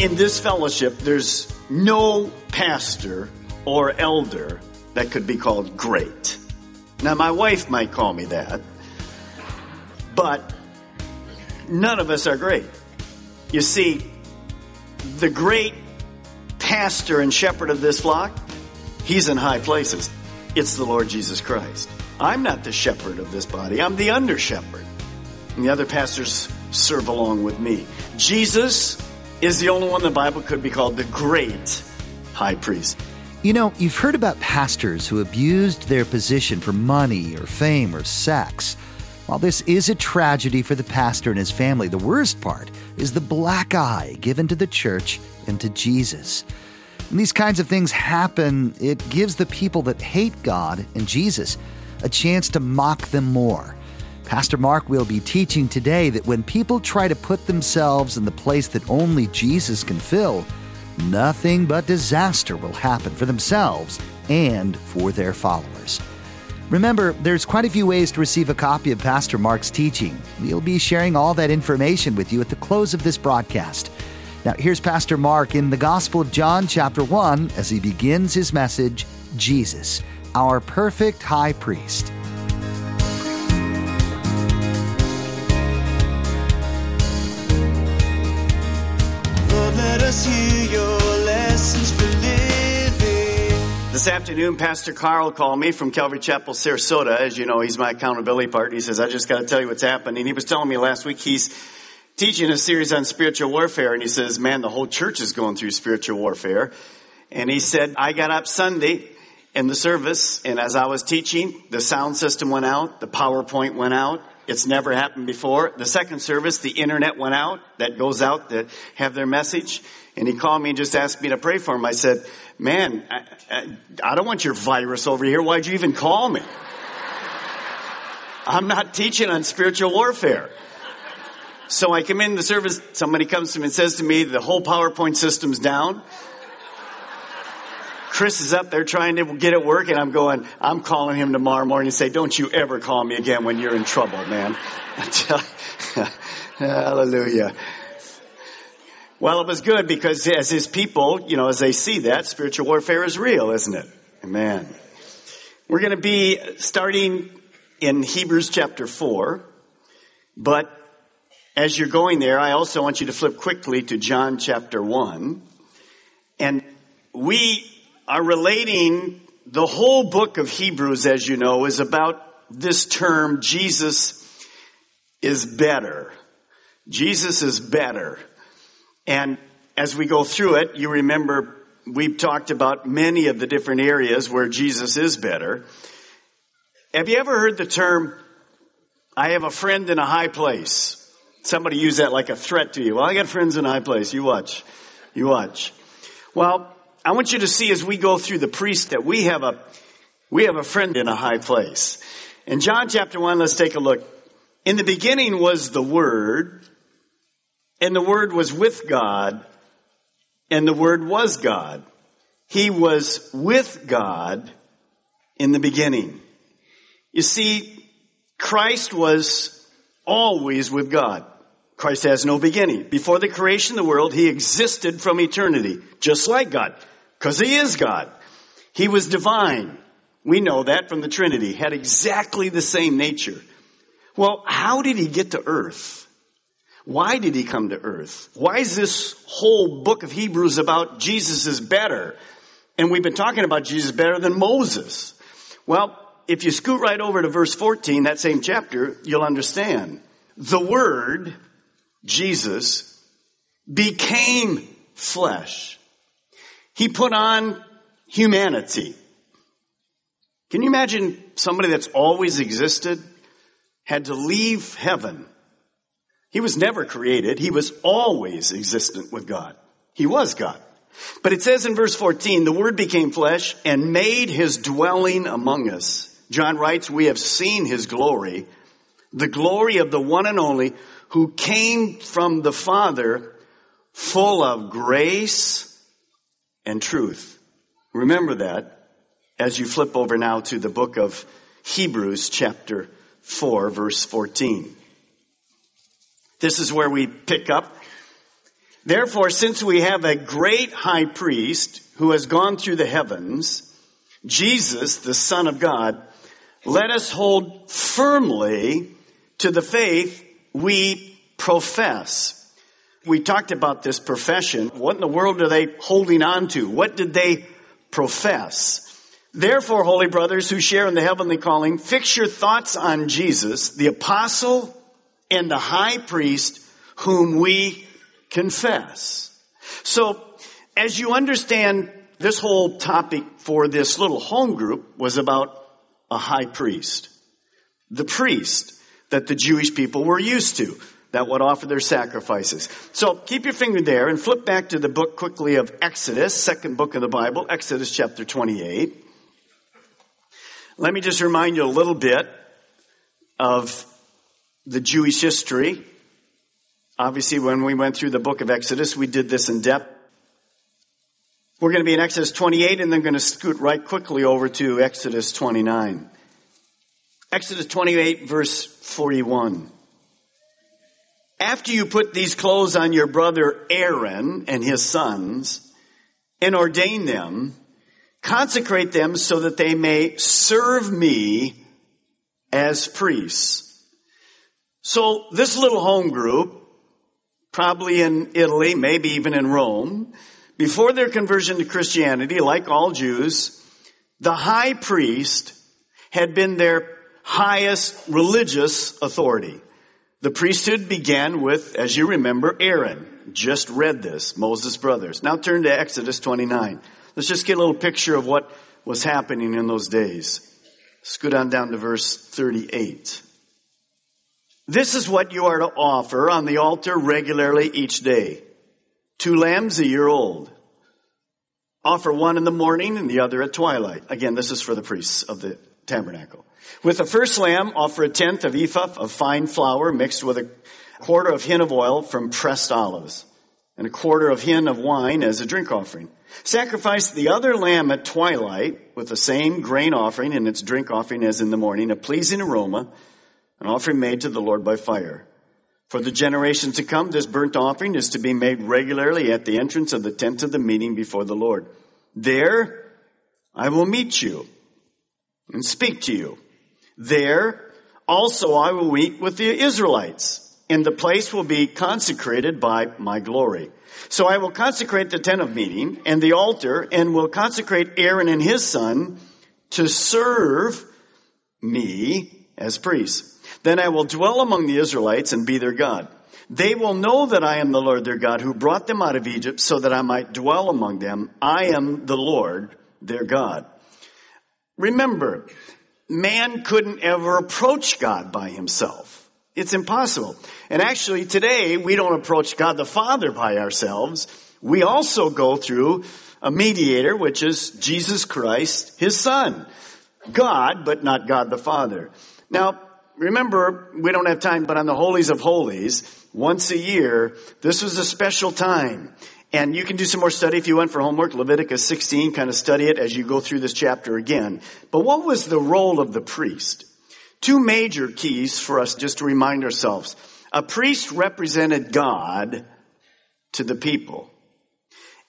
In this fellowship, there's no pastor or elder that could be called great. Now, my wife might call me that, but none of us are great. You see, the great pastor and shepherd of this flock, he's in high places. It's the Lord Jesus Christ. I'm not the shepherd of this body, I'm the under shepherd. And the other pastors serve along with me. Jesus is the only one the Bible could be called the great high priest. You know, you've heard about pastors who abused their position for money or fame or sex. While this is a tragedy for the pastor and his family, the worst part is the black eye given to the church and to Jesus. When these kinds of things happen, it gives the people that hate God and Jesus a chance to mock them more. Pastor Mark will be teaching today that when people try to put themselves in the place that only Jesus can fill, nothing but disaster will happen for themselves and for their followers. Remember, there's quite a few ways to receive a copy of Pastor Mark's teaching. We'll be sharing all that information with you at the close of this broadcast. Now, here's Pastor Mark in the Gospel of John, chapter 1, as he begins his message Jesus, our perfect high priest. This afternoon, Pastor Carl called me from Calvary Chapel, Sarasota. As you know, he's my accountability partner. He says, I just got to tell you what's happening. He was telling me last week he's teaching a series on spiritual warfare, and he says, Man, the whole church is going through spiritual warfare. And he said, I got up Sunday in the service, and as I was teaching, the sound system went out, the PowerPoint went out. It's never happened before. The second service, the internet went out. That goes out to have their message. And he called me and just asked me to pray for him. I said, man, I, I, I don't want your virus over here. Why'd you even call me? I'm not teaching on spiritual warfare. So I come in the service, somebody comes to me and says to me, the whole PowerPoint system's down. Chris is up there trying to get it working. I'm going, I'm calling him tomorrow morning and say, don't you ever call me again when you're in trouble, man. Hallelujah. Well, it was good because as his people, you know, as they see that, spiritual warfare is real, isn't it? Amen. We're going to be starting in Hebrews chapter 4, but as you're going there, I also want you to flip quickly to John chapter 1. And we are relating the whole book of Hebrews, as you know, is about this term, Jesus is better. Jesus is better. And as we go through it, you remember we've talked about many of the different areas where Jesus is better. Have you ever heard the term, I have a friend in a high place? Somebody use that like a threat to you. Well, I got friends in a high place. You watch. You watch. Well, I want you to see as we go through the priest that we have a, we have a friend in a high place. In John chapter 1, let's take a look. In the beginning was the Word, and the Word was with God, and the Word was God. He was with God in the beginning. You see, Christ was always with God. Christ has no beginning. Before the creation of the world, He existed from eternity, just like God, because He is God. He was divine. We know that from the Trinity, had exactly the same nature. Well, how did He get to earth? Why did He come to earth? Why is this whole book of Hebrews about Jesus is better? And we've been talking about Jesus better than Moses. Well, if you scoot right over to verse 14, that same chapter, you'll understand. The Word, Jesus, became flesh. He put on humanity. Can you imagine somebody that's always existed had to leave heaven? He was never created. He was always existent with God. He was God. But it says in verse 14, the word became flesh and made his dwelling among us. John writes, we have seen his glory, the glory of the one and only who came from the Father full of grace and truth. Remember that as you flip over now to the book of Hebrews chapter 4 verse 14. This is where we pick up. Therefore, since we have a great high priest who has gone through the heavens, Jesus, the Son of God, let us hold firmly to the faith we profess. We talked about this profession. What in the world are they holding on to? What did they profess? Therefore, holy brothers who share in the heavenly calling, fix your thoughts on Jesus, the apostle and the high priest whom we confess. So, as you understand, this whole topic for this little home group was about a high priest. The priest that the Jewish people were used to that would offer their sacrifices. So keep your finger there and flip back to the book quickly of Exodus, second book of the Bible, Exodus chapter 28. Let me just remind you a little bit of the Jewish history. Obviously, when we went through the book of Exodus, we did this in depth. We're going to be in Exodus 28 and then going to scoot right quickly over to Exodus 29. Exodus 28 verse 41. After you put these clothes on your brother Aaron and his sons and ordain them, consecrate them so that they may serve me as priests. So this little home group, probably in Italy, maybe even in Rome, before their conversion to Christianity, like all Jews, the high priest had been their highest religious authority. The priesthood began with, as you remember, Aaron. Just read this, Moses' brothers. Now turn to Exodus 29. Let's just get a little picture of what was happening in those days. Go down down to verse 38. This is what you are to offer on the altar regularly each day. Two lambs a year old. Offer one in the morning and the other at twilight. Again, this is for the priests of the tabernacle. With the first lamb, offer a tenth of ephah of fine flour mixed with a quarter of hin of oil from pressed olives and a quarter of hin of wine as a drink offering. Sacrifice the other lamb at twilight with the same grain offering and its drink offering as in the morning, a pleasing aroma, an offering made to the Lord by fire. For the generations to come, this burnt offering is to be made regularly at the entrance of the tent of the meeting before the Lord. There I will meet you and speak to you. There also I will meet with the Israelites and the place will be consecrated by my glory. So I will consecrate the tent of meeting and the altar and will consecrate Aaron and his son to serve me as priests. Then I will dwell among the Israelites and be their God. They will know that I am the Lord their God who brought them out of Egypt so that I might dwell among them. I am the Lord their God. Remember, man couldn't ever approach God by himself. It's impossible. And actually today we don't approach God the Father by ourselves. We also go through a mediator, which is Jesus Christ, his son. God, but not God the Father. Now, remember, we don't have time, but on the Holies of Holies, once a year, this was a special time. And you can do some more study if you went for homework, Leviticus 16, kind of study it as you go through this chapter again. But what was the role of the priest? Two major keys for us just to remind ourselves. A priest represented God to the people.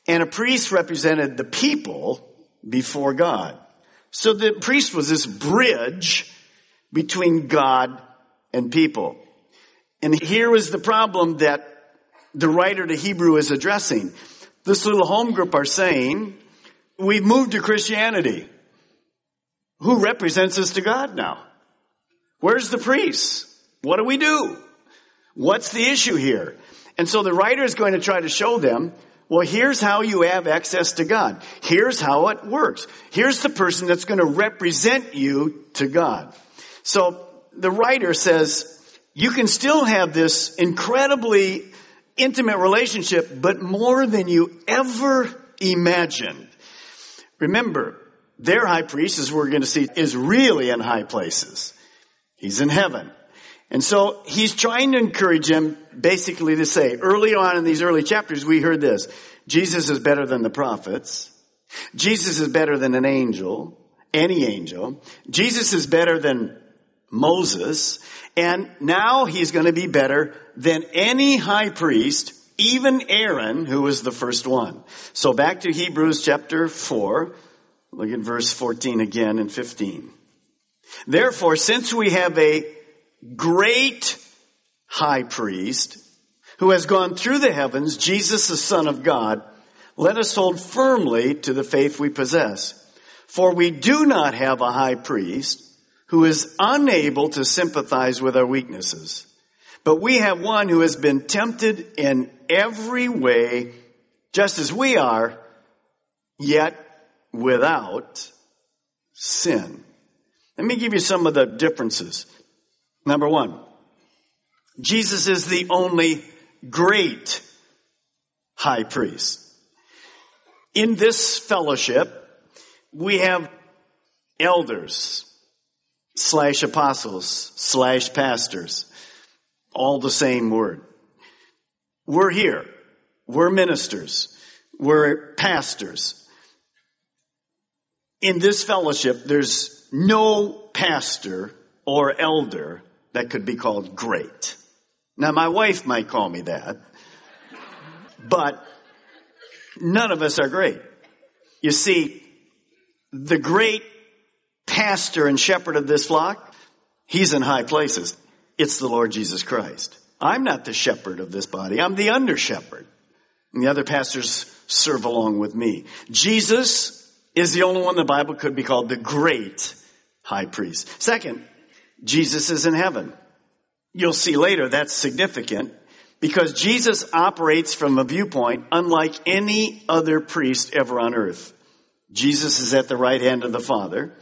And a priest represented the people before God. So the priest was this bridge between God and people. And here was the problem that the writer to Hebrew is addressing. This little home group are saying, we've moved to Christianity. Who represents us to God now? Where's the priest? What do we do? What's the issue here? And so the writer is going to try to show them, Well, here's how you have access to God. Here's how it works. Here's the person that's going to represent you to God. So the writer says, you can still have this incredibly intimate relationship, but more than you ever imagined. Remember, their high priest, as we're going to see, is really in high places. He's in heaven. And so he's trying to encourage them basically to say, early on in these early chapters, we heard this. Jesus is better than the prophets. Jesus is better than an angel, any angel. Jesus is better than Moses. And now he's going to be better than any high priest, even Aaron, who was the first one. So back to Hebrews chapter 4. Look at verse 14 again and 15. Therefore, since we have a great high priest who has gone through the heavens, Jesus, the Son of God, let us hold firmly to the faith we possess. For we do not have a high priest who is unable to sympathize with our weaknesses. But we have one who has been tempted in every way, just as we are, yet without sin. Let me give you some of the differences. Number one, Jesus is the only great high priest. In this fellowship, we have elders, slash apostles slash pastors. All the same word. We're here. We're ministers. We're pastors. In this fellowship, there's no pastor or elder that could be called great. Now, my wife might call me that, but none of us are great. You see, the great pastor and shepherd of this flock, he's in high places. It's the Lord Jesus Christ. I'm not the shepherd of this body. I'm the under shepherd. And the other pastors serve along with me. Jesus is the only one the Bible could be called the great high priest. Second, Jesus is in heaven. You'll see later that's significant because Jesus operates from a viewpoint unlike any other priest ever on earth. Jesus is at the right hand of the Father.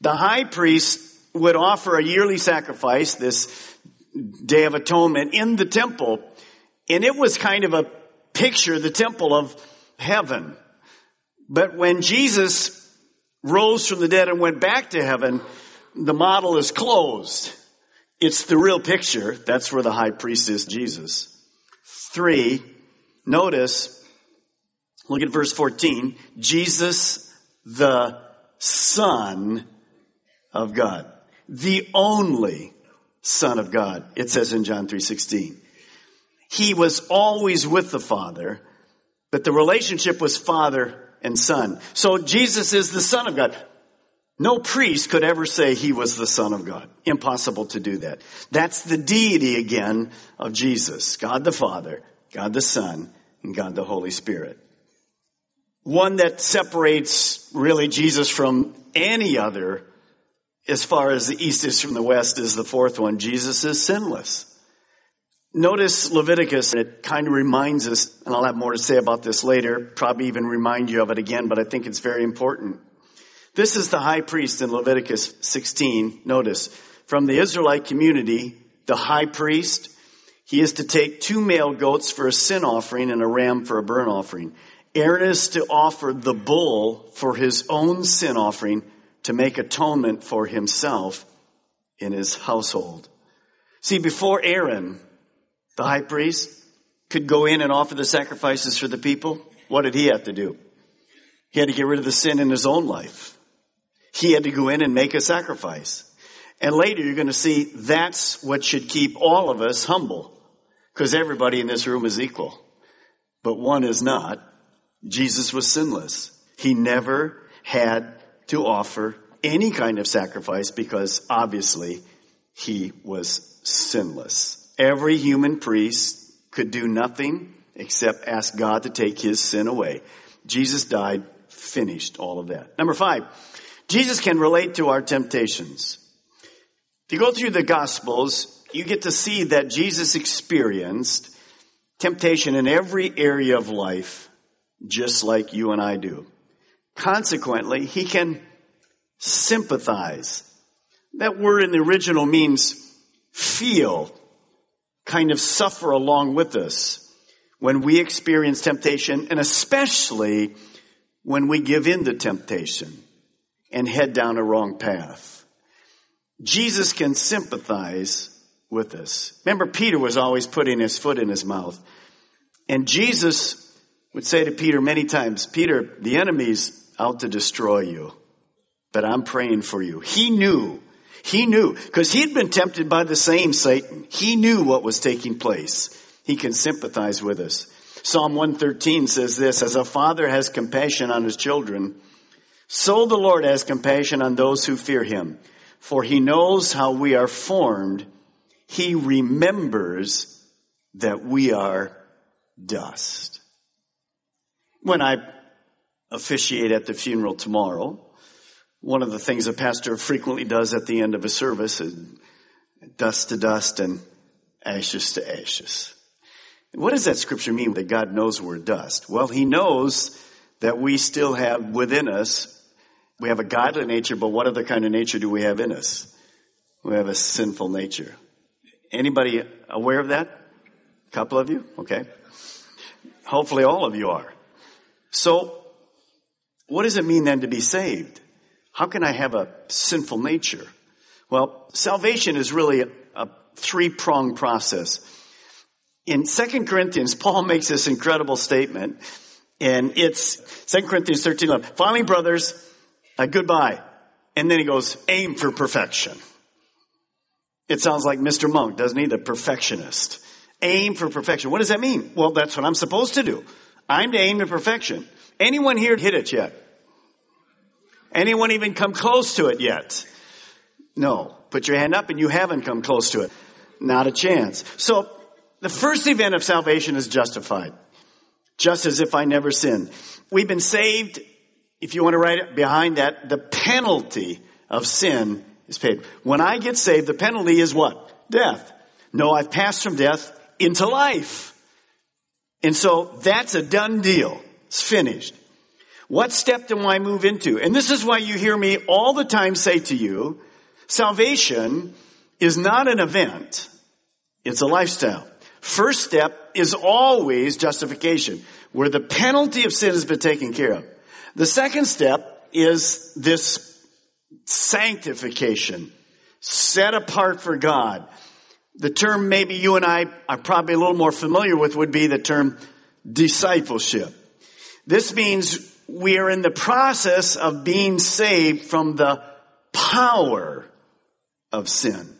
The high priest would offer a yearly sacrifice, this Day of Atonement, in the temple. And it was kind of a picture, the temple of heaven. But when Jesus rose from the dead and went back to heaven, the model is closed. It's the real picture. That's where the high priest is, Jesus. Three, notice, look at verse 14. Jesus, the Son of God. The only Son of God, it says in John 3.16. He was always with the Father, but the relationship was Father and Son. So Jesus is the Son of God. No priest could ever say he was the Son of God. Impossible to do that. That's the deity again of Jesus. God the Father, God the Son, and God the Holy Spirit. One that separates really Jesus from any other as far as the east is from the west is the fourth one. Jesus is sinless. Notice Leviticus, it kind of reminds us, and I'll have more to say about this later, probably even remind you of it again, but I think it's very important. This is the high priest in Leviticus 16. Notice, from the Israelite community, the high priest, he is to take two male goats for a sin offering and a ram for a burnt offering. Aaron is to offer the bull for his own sin offering to make atonement for himself in his household. See, before Aaron, the high priest, could go in and offer the sacrifices for the people, what did he have to do? He had to get rid of the sin in his own life. He had to go in and make a sacrifice. And later you're going to see that's what should keep all of us humble. Because everybody in this room is equal. But one is not. Jesus was sinless. He never had to offer any kind of sacrifice because obviously he was sinless. Every human priest could do nothing except ask God to take his sin away. Jesus died, finished all of that. Number five, Jesus can relate to our temptations. If you go through the Gospels, you get to see that Jesus experienced temptation in every area of life just like you and I do. Consequently, he can sympathize. That word in the original means feel, kind of suffer along with us when we experience temptation, and especially when we give in to temptation and head down a wrong path. Jesus can sympathize with us. Remember, Peter was always putting his foot in his mouth. And Jesus would say to Peter many times, Peter, the enemy's out to destroy you, but I'm praying for you. He knew, he knew, because he'd been tempted by the same Satan. He knew what was taking place. He can sympathize with us. Psalm 113 says this, as a father has compassion on his children, so the Lord has compassion on those who fear him, for he knows how we are formed. He remembers that we are dust. When I officiate at the funeral tomorrow, one of the things a pastor frequently does at the end of a service is dust to dust and ashes to ashes. What does that scripture mean that God knows we're dust? Well, He knows that we still have within us, we have a godly nature, but what other kind of nature do we have in us? We have a sinful nature. Anybody aware of that? A couple of you? Okay. Hopefully all of you are. So, what does it mean then to be saved? How can I have a sinful nature? Well, salvation is really a, a three-pronged process. In 2 Corinthians, Paul makes this incredible statement, and it's 2 Corinthians 13, 11. Finally, brothers, uh, goodbye. And then he goes, aim for perfection. It sounds like Mr. Monk, doesn't he? The perfectionist. Aim for perfection. What does that mean? Well, that's what I'm supposed to do. I'm to aim to perfection. Anyone here hit it yet? Anyone even come close to it yet? No. Put your hand up and you haven't come close to it. Not a chance. So the first event of salvation is justified. Just as if I never sinned. We've been saved. If you want to write it behind that, the penalty of sin is paid. When I get saved, the penalty is what? Death. No, I've passed from death into life. And so that's a done deal. It's finished. What step do I move into? And this is why you hear me all the time say to you, salvation is not an event. It's a lifestyle. First step is always justification, where the penalty of sin has been taken care of. The second step is this sanctification, set apart for God. The term maybe you and I are probably a little more familiar with would be the term discipleship. This means we are in the process of being saved from the power of sin.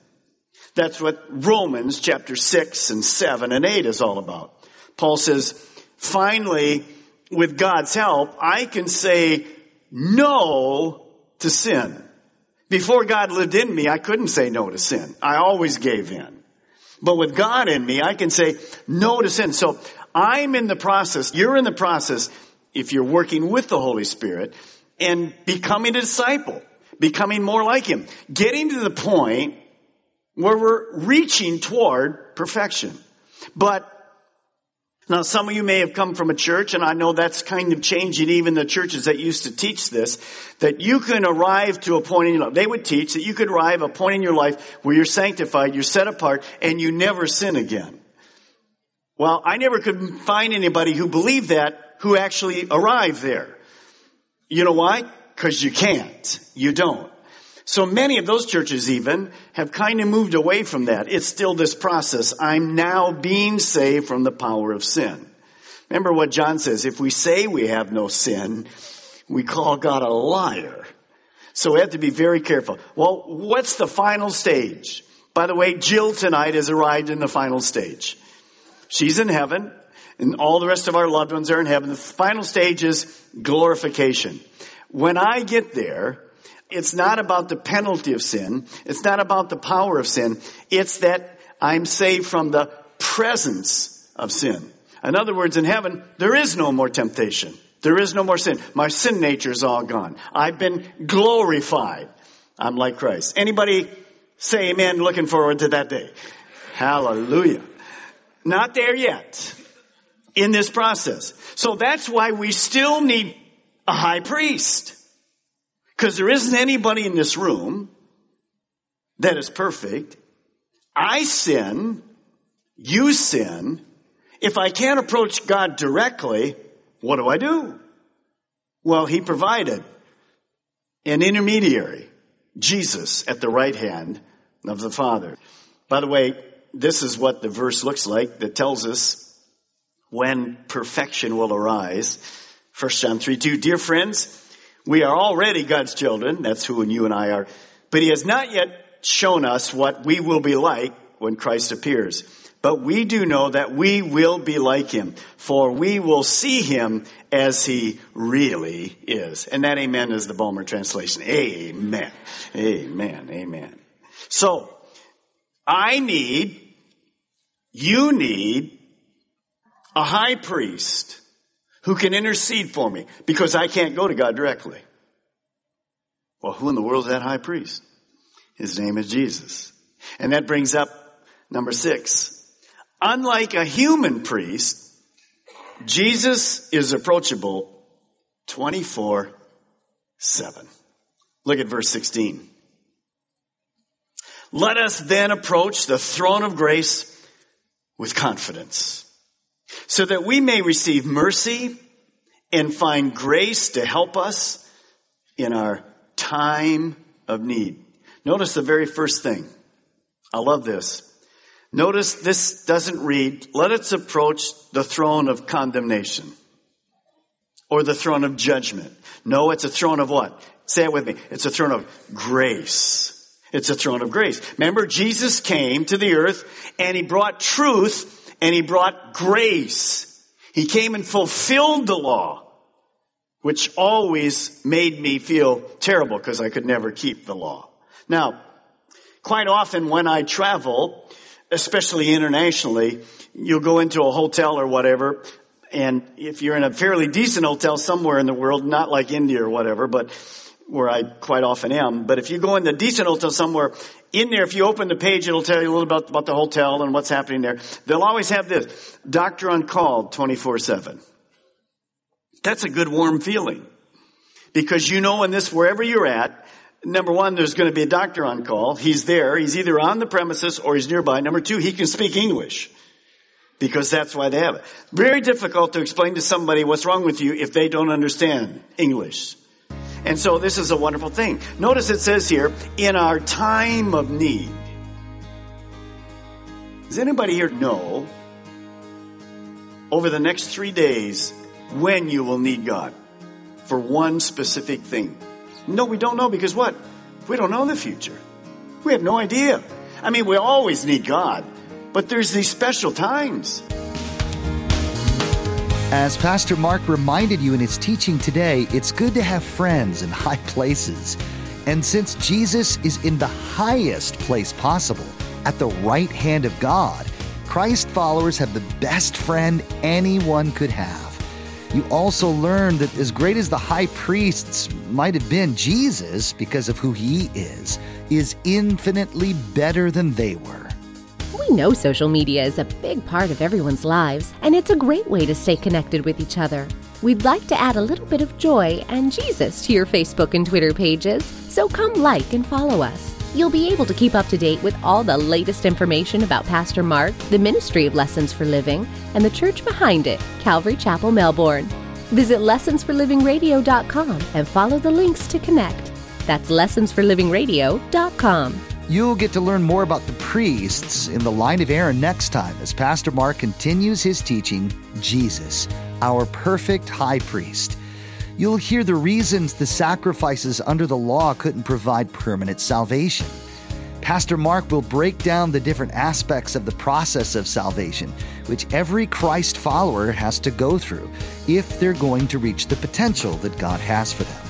That's what Romans chapter 6 and 7 and 8 is all about. Paul says, finally, with God's help, I can say no to sin. Before God lived in me, I couldn't say no to sin. I always gave in. But with God in me, I can say no to sin. So I'm in the process, you're in the process, if you're working with the Holy Spirit, and becoming a disciple, becoming more like Him, getting to the point where we're reaching toward perfection. But now some of you may have come from a church and I know that's kind of changing even the churches that used to teach this, that you can arrive to a point in your life. They would teach that you could arrive a point in your life where you're sanctified, you're set apart, and you never sin again. Well, I never could find anybody who believed that who actually arrived there. You know why? Cause you can't. You don't. So many of those churches even have kind of moved away from that. It's still this process. I'm now being saved from the power of sin. Remember what John says, if we say we have no sin, we call God a liar. So we have to be very careful. Well, what's the final stage? By the way, Jill tonight has arrived in the final stage. She's in heaven and all the rest of our loved ones are in heaven. The final stage is glorification. When I get there, it's not about the penalty of sin. It's not about the power of sin. It's that I'm saved from the presence of sin. In other words, in heaven, there is no more temptation. There is no more sin. My sin nature is all gone. I've been glorified. I'm like Christ. Anybody say amen looking forward to that day? Hallelujah. Not there yet. in this process. So that's why we still need a high priest. Because there isn't anybody in this room that is perfect. I sin. You sin. If I can't approach God directly, what do I do? Well, He provided an intermediary, Jesus, at the right hand of the Father. By the way, this is what the verse looks like that tells us when perfection will arise. 1 John 3 2. Dear friends, we are already God's children. That's who and you and I are. But He has not yet shown us what we will be like when Christ appears. But we do know that we will be like Him, for we will see Him as He really is. And that amen is the Balmer translation. Amen. Amen. Amen. So, I need, you need a high priest who can intercede for me because I can't go to God directly. Well, who in the world is that high priest? His name is Jesus. And that brings up number six. Unlike a human priest, Jesus is approachable 24 7. Look at verse 16. Let us then approach the throne of grace with confidence so that we may receive mercy and find grace to help us in our time of need. Notice the very first thing. I love this. Notice this doesn't read, let us approach the throne of condemnation or the throne of judgment. No, it's a throne of what? Say it with me. It's a throne of grace. It's a throne of grace. Remember, Jesus came to the earth and he brought truth and he brought grace. He came and fulfilled the law, which always made me feel terrible because I could never keep the law. Now, quite often when I travel, especially internationally, you'll go into a hotel or whatever, and if you're in a fairly decent hotel somewhere in the world, not like India or whatever, but where I quite often am, but if you go in the decent hotel somewhere in there, if you open the page, it'll tell you a little about, about the hotel and what's happening there. They'll always have this, doctor on call 24-7. That's a good warm feeling. Because you know in this, wherever you're at, number one, there's going to be a doctor on call. He's there. He's either on the premises or he's nearby. Number two, he can speak English. Because that's why they have it. Very difficult to explain to somebody what's wrong with you if they don't understand English. And so this is a wonderful thing. Notice it says here, in our time of need. Does anybody here know over the next three days when you will need God for one specific thing? No, we don't know because what? We don't know the future. We have no idea. I mean, we always need God, but there's these special times. As Pastor Mark reminded you in his teaching today, it's good to have friends in high places. And since Jesus is in the highest place possible, at the right hand of God, Christ followers have the best friend anyone could have. You also learn that as great as the high priests might have been, Jesus, because of who he is, is infinitely better than they were. We know social media is a big part of everyone's lives, and it's a great way to stay connected with each other. We'd like to add a little bit of joy and Jesus to your Facebook and Twitter pages, so come like and follow us. You'll be able to keep up to date with all the latest information about Pastor Mark, the ministry of Lessons for Living, and the church behind it, Calvary Chapel, Melbourne. Visit lessonsforlivingradio.com and follow the links to connect. That's lessonsforlivingradio.com. You'll get to learn more about the priests in the line of Aaron next time as Pastor Mark continues his teaching, Jesus, our perfect high priest. You'll hear the reasons the sacrifices under the law couldn't provide permanent salvation. Pastor Mark will break down the different aspects of the process of salvation, which every Christ follower has to go through if they're going to reach the potential that God has for them.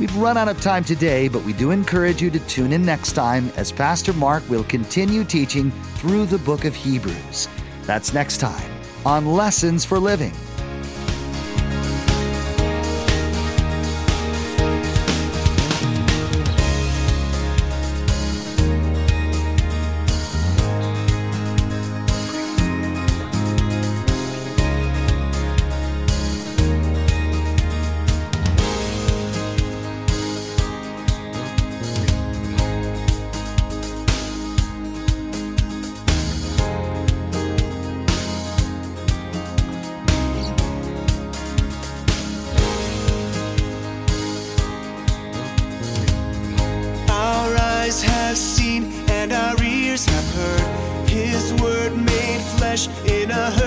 We've run out of time today, but we do encourage you to tune in next time as Pastor Mark will continue teaching through the book of Hebrews. That's next time on Lessons for Living. In a